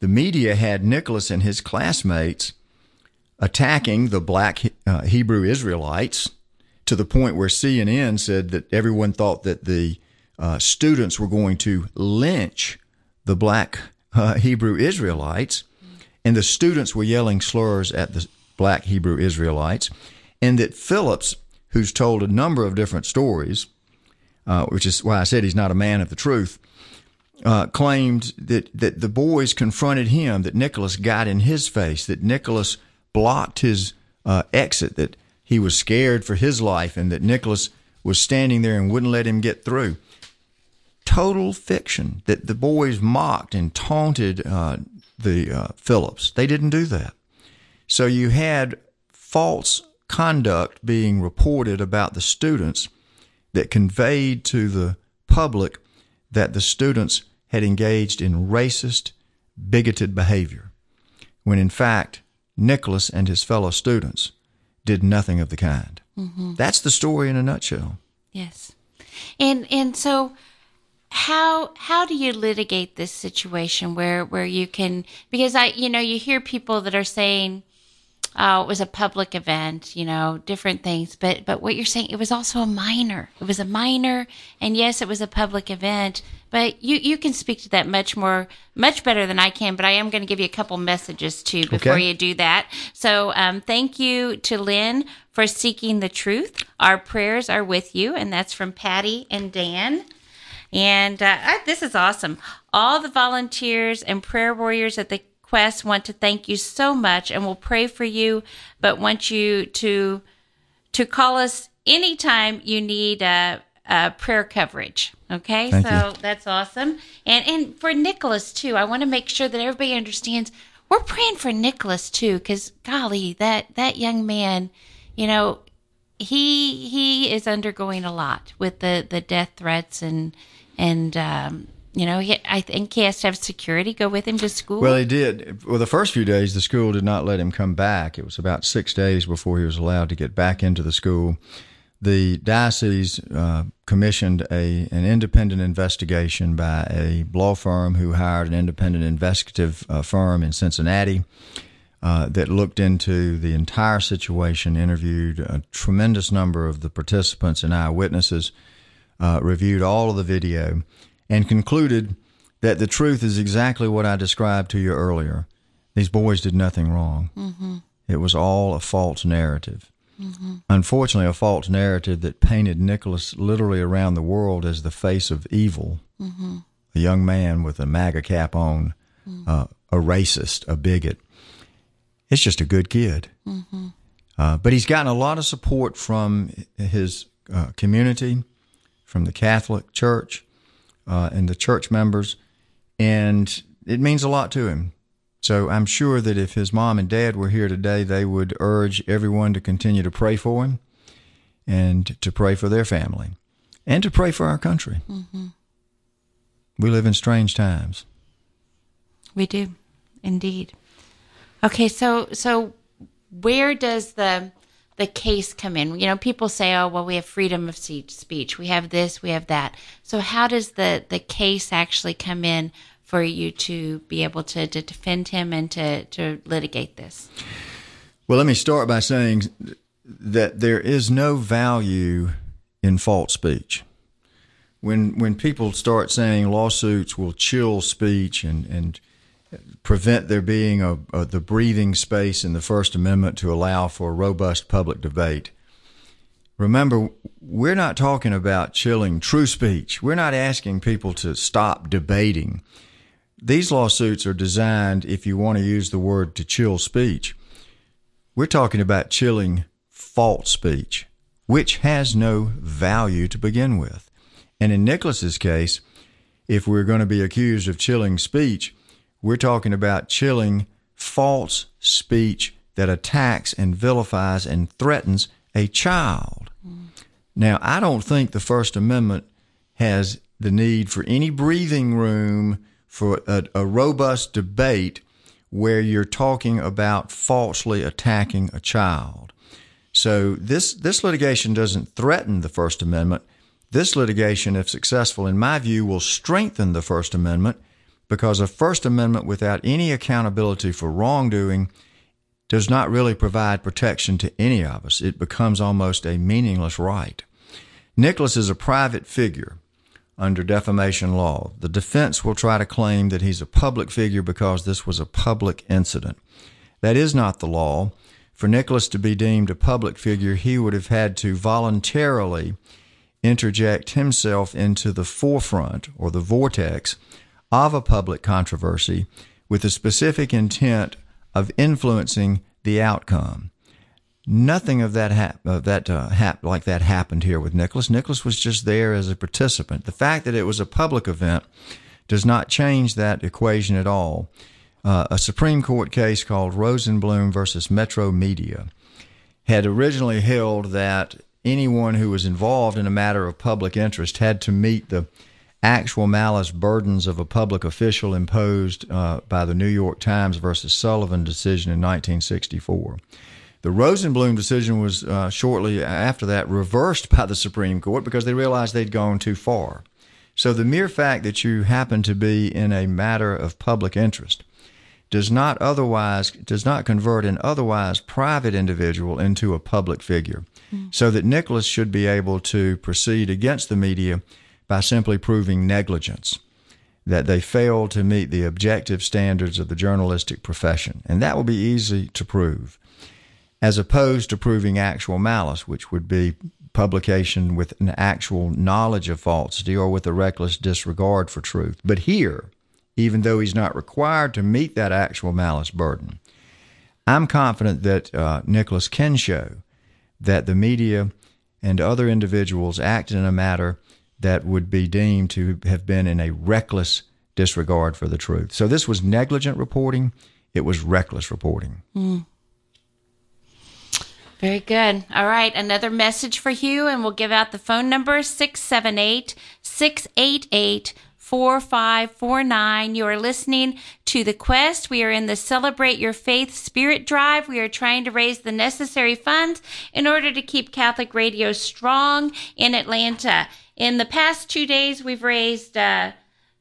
the media had Nicholas and his classmates attacking the black uh, Hebrew Israelites to the point where CNN said that everyone thought that the uh, students were going to lynch the black uh, Hebrew Israelites, and the students were yelling slurs at the black Hebrew Israelites, and that Phillips, who's told a number of different stories, uh, which is why I said he's not a man of the truth, uh, claimed that, that the boys confronted him, that Nicholas got in his face, that Nicholas blocked his uh, exit, that he was scared for his life, and that Nicholas was standing there and wouldn't let him get through. Total fiction that the boys mocked and taunted uh, the uh, Phillips. They didn't do that. So you had false conduct being reported about the students that conveyed to the public that the students had engaged in racist, bigoted behavior, when in fact Nicholas and his fellow students did nothing of the kind. Mm-hmm. That's the story in a nutshell. Yes. And and so how how do you litigate this situation where where you can because I you know you hear people that are saying oh it was a public event you know different things but but what you're saying it was also a minor it was a minor and yes it was a public event but you you can speak to that much more much better than I can but I am going to give you a couple messages too before Okay. you do that. So um, thank you to Lin for seeking the truth. Our prayers are with you and that's from Patty and Dan and uh, I- this is awesome. All the volunteers and prayer warriors at the Quest want to thank you so much and will pray for you, but want you to to call us anytime you need uh, uh, prayer coverage. Okay, Thank so you. that's awesome. And and for Nicholas too, I want to make sure that everybody understands we're praying for Nicholas too, because golly, that that young man, you know, he he is undergoing a lot with the the death threats and and um, you know he, I think he has to have security go with him to school. Well, he did. Well, the first few days, the school did not let him come back. It was about six days before he was allowed to get back into the school. The diocese uh, commissioned a an independent investigation by a law firm who hired an independent investigative uh, firm in Cincinnati uh, that looked into the entire situation, interviewed a tremendous number of the participants and eyewitnesses, uh, reviewed all of the video, and concluded that the truth is exactly what I described to you earlier. These boys did nothing wrong. It was all a false narrative. Unfortunately, a false narrative that painted Nicholas literally around the world as the face of evil, a young man with a MAGA cap on, uh, a racist, a bigot. It's just a good kid. Uh, but he's gotten a lot of support from his uh, community, from the Catholic Church, uh, and the church members, and it means a lot to him. So I'm sure that if his mom and dad were here today, they would urge everyone to continue to pray for him and to pray for their family and to pray for our country. We live in strange times. we do, indeed. Okay, so so where does the the case come in? You know, people say, "Oh, well, we have freedom of speech. We have this, we have that." So how does the the case actually come in for you to be able to, to defend him and to to litigate this? Well, let me start by saying that there is no value in false speech. When when people start saying lawsuits will chill speech and and prevent there being a, a the breathing space in the First Amendment to allow for robust public debate. Remember, we're not talking about chilling true speech. We're not asking people to stop debating. These lawsuits are designed, if you want to use the word to chill speech, we're talking about chilling false speech, which has no value to begin with. And in Nicholas's case, if we're going to be accused of chilling speech, we're talking about chilling false speech that attacks and vilifies and threatens a child. Now, I don't think the First Amendment has the need for any breathing room for a, a robust debate where you're talking about falsely attacking a child. So this this litigation doesn't threaten the First Amendment. This litigation, if successful, in my view, will strengthen the First Amendment because a First Amendment without any accountability for wrongdoing does not really provide protection to any of us. It becomes almost a meaningless right. Nicholas is a private figure under defamation law. The defense will try to claim that he's a public figure because this was a public incident. That is not the law. For Nicholas to be deemed a public figure, he would have had to voluntarily interject himself into the forefront or the vortex of a public controversy with the specific intent of influencing the outcome. Nothing of that hap- of that uh, hap- like that happened here with Nicholas. Nicholas was just there as a participant. The fact that it was a public event does not change that equation at all. Uh, a Supreme Court case called Rosenbloom versus Metromedia had originally held that anyone who was involved in a matter of public interest had to meet the actual malice burdens of a public official imposed uh, by the New York Times versus Sullivan decision in 1964. The Rosenbloom decision was uh, shortly after that reversed by the Supreme Court because they realized they'd gone too far. So the mere fact that you happen to be in a matter of public interest does not otherwise does not convert an otherwise private individual into a public figure. Mm. So that Nicholas should be able to proceed against the media by simply proving negligence that they failed to meet the objective standards of the journalistic profession. And that will be easy to prove, as opposed to proving actual malice, which would be publication with an actual knowledge of falsity or with a reckless disregard for truth. But here, even though he's not required to meet that actual malice burden, I'm confident that uh, Nicholas can show that the media and other individuals acted in a matter that would be deemed to have been in a reckless disregard for the truth. So this was negligent reporting, it was reckless reporting. Mm. Very good. All right, another message for you, and we'll give out the phone number 678 688 4549. You are listening to The Quest. We are in the Celebrate Your Faith Spirit Drive. We are trying to raise the necessary funds in order to keep Catholic radio strong in Atlanta. In the past two days, we've raised uh,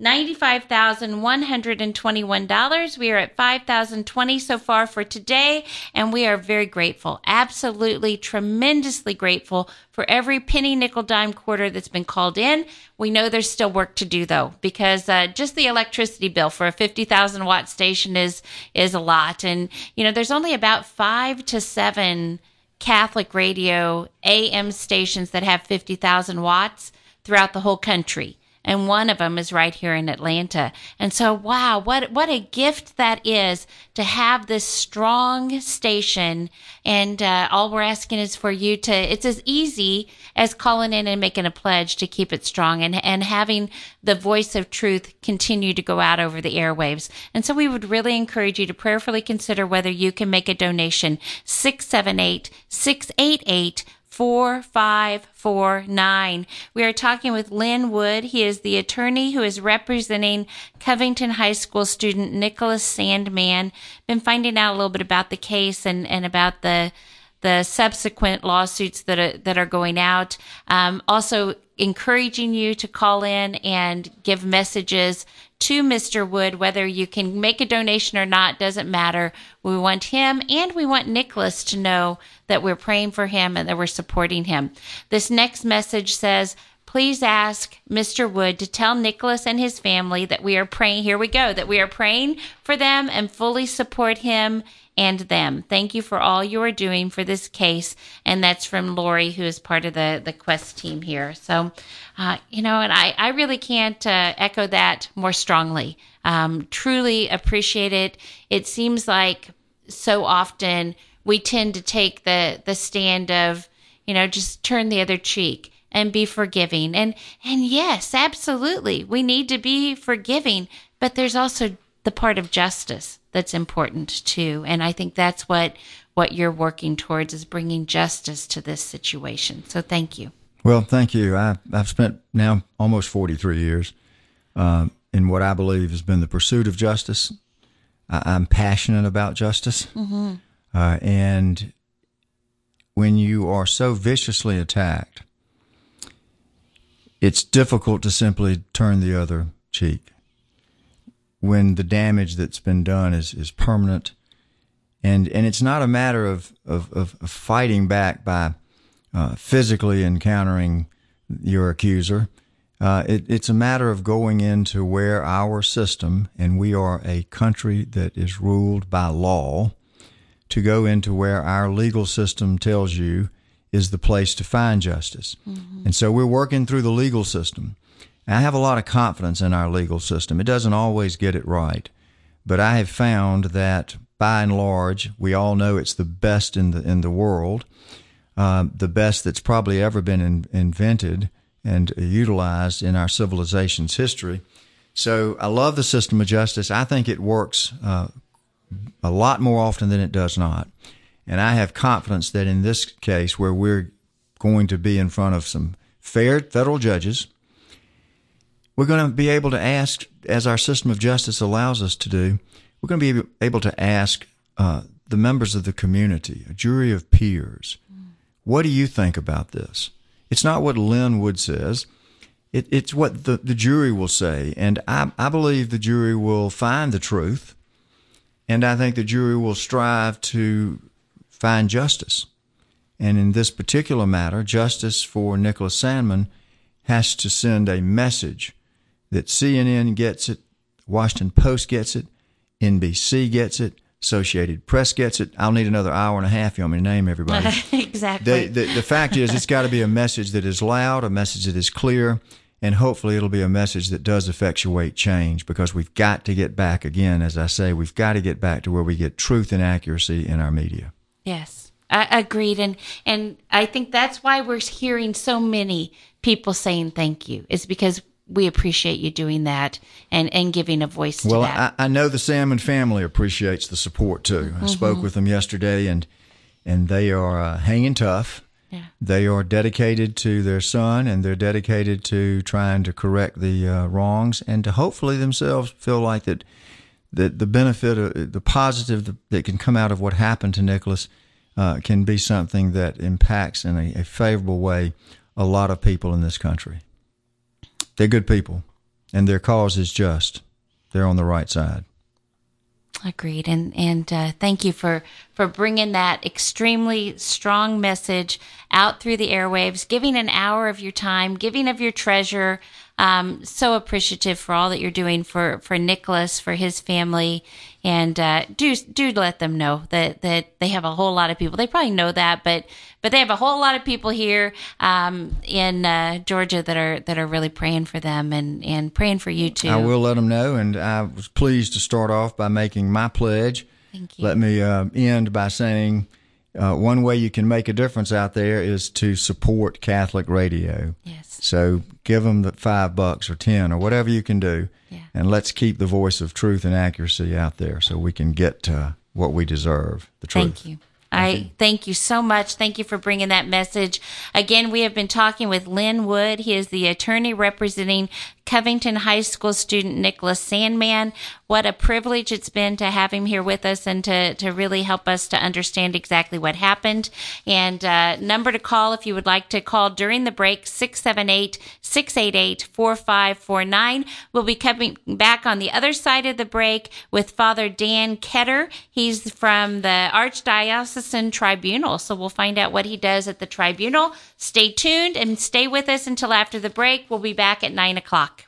$95,121. We are at 5,020 so far for today, and we are very grateful. Absolutely tremendously grateful for every penny, nickel, dime, quarter that's been called in. We know there's still work to do though, because uh, just the electricity bill for a 50,000 watt station is is a lot, and you know there's only about five to seven Catholic radio AM stations that have 50,000 watts throughout the whole country. And one of them is right here in Atlanta. And so, wow, what, what a gift that is to have this strong station. And uh, all we're asking is for you to, it's as easy as calling in and making a pledge to keep it strong and, and having the voice of truth continue to go out over the airwaves. And so we would really encourage you to prayerfully consider whether you can make a donation 678 688 4549. We are talking with Lin Wood. He is the attorney who is representing Covington High School student Nicholas Sandmann. Been finding out a little bit about the case and, and about the the subsequent lawsuits that are, that are going out. Um, also encouraging you to call in and give messages to Mr. Wood, whether you can make a donation or not, doesn't matter. We want him and we want Nicholas to know that we're praying for him and that we're supporting him. This next message says, please ask Mr. Wood to tell Nicholas and his family that we are praying. Here we go, that we are praying for them and fully support him and them. Thank you for all you are doing for this case. And that's from Lori, who is part of the, the Quest team here. So, uh, you know, and I, I really can't uh, echo that more strongly. Um, truly appreciate it. It seems like so often we tend to take the, the stand of, you know, just turn the other cheek and be forgiving. And, and yes, absolutely. We need to be forgiving, but there's also the part of justice that's important too. And I think that's what what you're working towards is bringing justice to this situation. So thank you. Well, thank you. I, have spent now almost 43 years uh, in what I believe has been the pursuit of justice. I, am passionate about justice. Mm-hmm. Uh, and when you are so viciously attacked, it's difficult to simply turn the other cheek when the damage that's been done is, is permanent. And, and it's not a matter of, of, of fighting back by uh, physically encountering your accuser. Uh, it, it's a matter of going into where our system, and we are a country that is ruled by law, to go into where our legal system tells you is the place to find justice. Mm-hmm. And so we're working through the legal system. I have a lot of confidence in our legal system. It doesn't always get it right, but I have found that by and large, we all know it's the best in the in the world, uh, the best that's probably ever been in, invented and utilized in our civilization's history. So I love the system of justice. I think it works uh, a lot more often than it does not, and I have confidence that in this case, where we're going to be in front of some fair federal judges we're going to be able to ask, as our system of justice allows us to do, we're going to be able to ask uh, the members of the community, a jury of peers, what do you think about this? It's not what Lin Wood says. it, it's what the, the jury will say. And I, I believe the jury will find the truth. And I think the jury will strive to find justice. And in this particular matter, justice for Nicholas Sandmann has to send a message that CNN gets it, Washington Post gets it, NBC gets it, Associated Press gets it. I'll need another hour and a half. You want me to name everybody? exactly. The, the, the fact is, it's got to be a message that is loud, a message that is clear, and hopefully it'll be a message that does effectuate change because we've got to get back again, as I say, we've got to get back to where we get truth and accuracy in our media. Yes, I agreed, and and I think that's why we're hearing so many people saying thank you. Is because we appreciate you doing that and, and giving a voice to well. I, I know the Sandmann family appreciates the support too. I spoke Mm-hmm. with them yesterday, and and they are uh, hanging tough. Yeah. They are dedicated to their son, and they're dedicated to trying to correct the uh, wrongs, and to hopefully themselves feel like that that the benefit, of, the positive that can come out of what happened to Nicholas, uh, can be something that impacts in a, a favorable way a lot of people in this country. They're good people, and their cause is just. They're on the right side. Agreed, and and uh, thank you for for bringing that extremely strong message out through the airwaves, giving an hour of your time, giving of your treasure. Um, so appreciative for all that you're doing for for Nicholas, for his family, and uh, do do let them know that that they have a whole lot of people. They probably know that, but but they have a whole lot of people here um, in uh, Georgia that are that are really praying for them and and praying for you too. I will let them know, and I was pleased to start off by making my pledge. Thank you. Let me uh, end by saying uh, one way you can make a difference out there is to support Catholic radio. Yes. So give them the five bucks or ten or whatever you can do, Yeah. and let's keep the voice of truth and accuracy out there so we can get uh, what we deserve the truth. Thank you. I thank you so much. Thank you for bringing that message. Again, we have been talking with Lin Wood. He is the attorney representing Covington High School student Nicholas Sandmann. What a privilege it's been to have him here with us and to, to really help us to understand exactly what happened. And uh, number to call if you would like to call during the break 678 688 4549. We'll be coming back on the other side of the break with Father Dan Ketter. He's from the Archdiocesan Tribunal. So we'll find out what he does at the tribunal. Stay tuned and stay with us until after the break. We'll be back at 9 o'clock.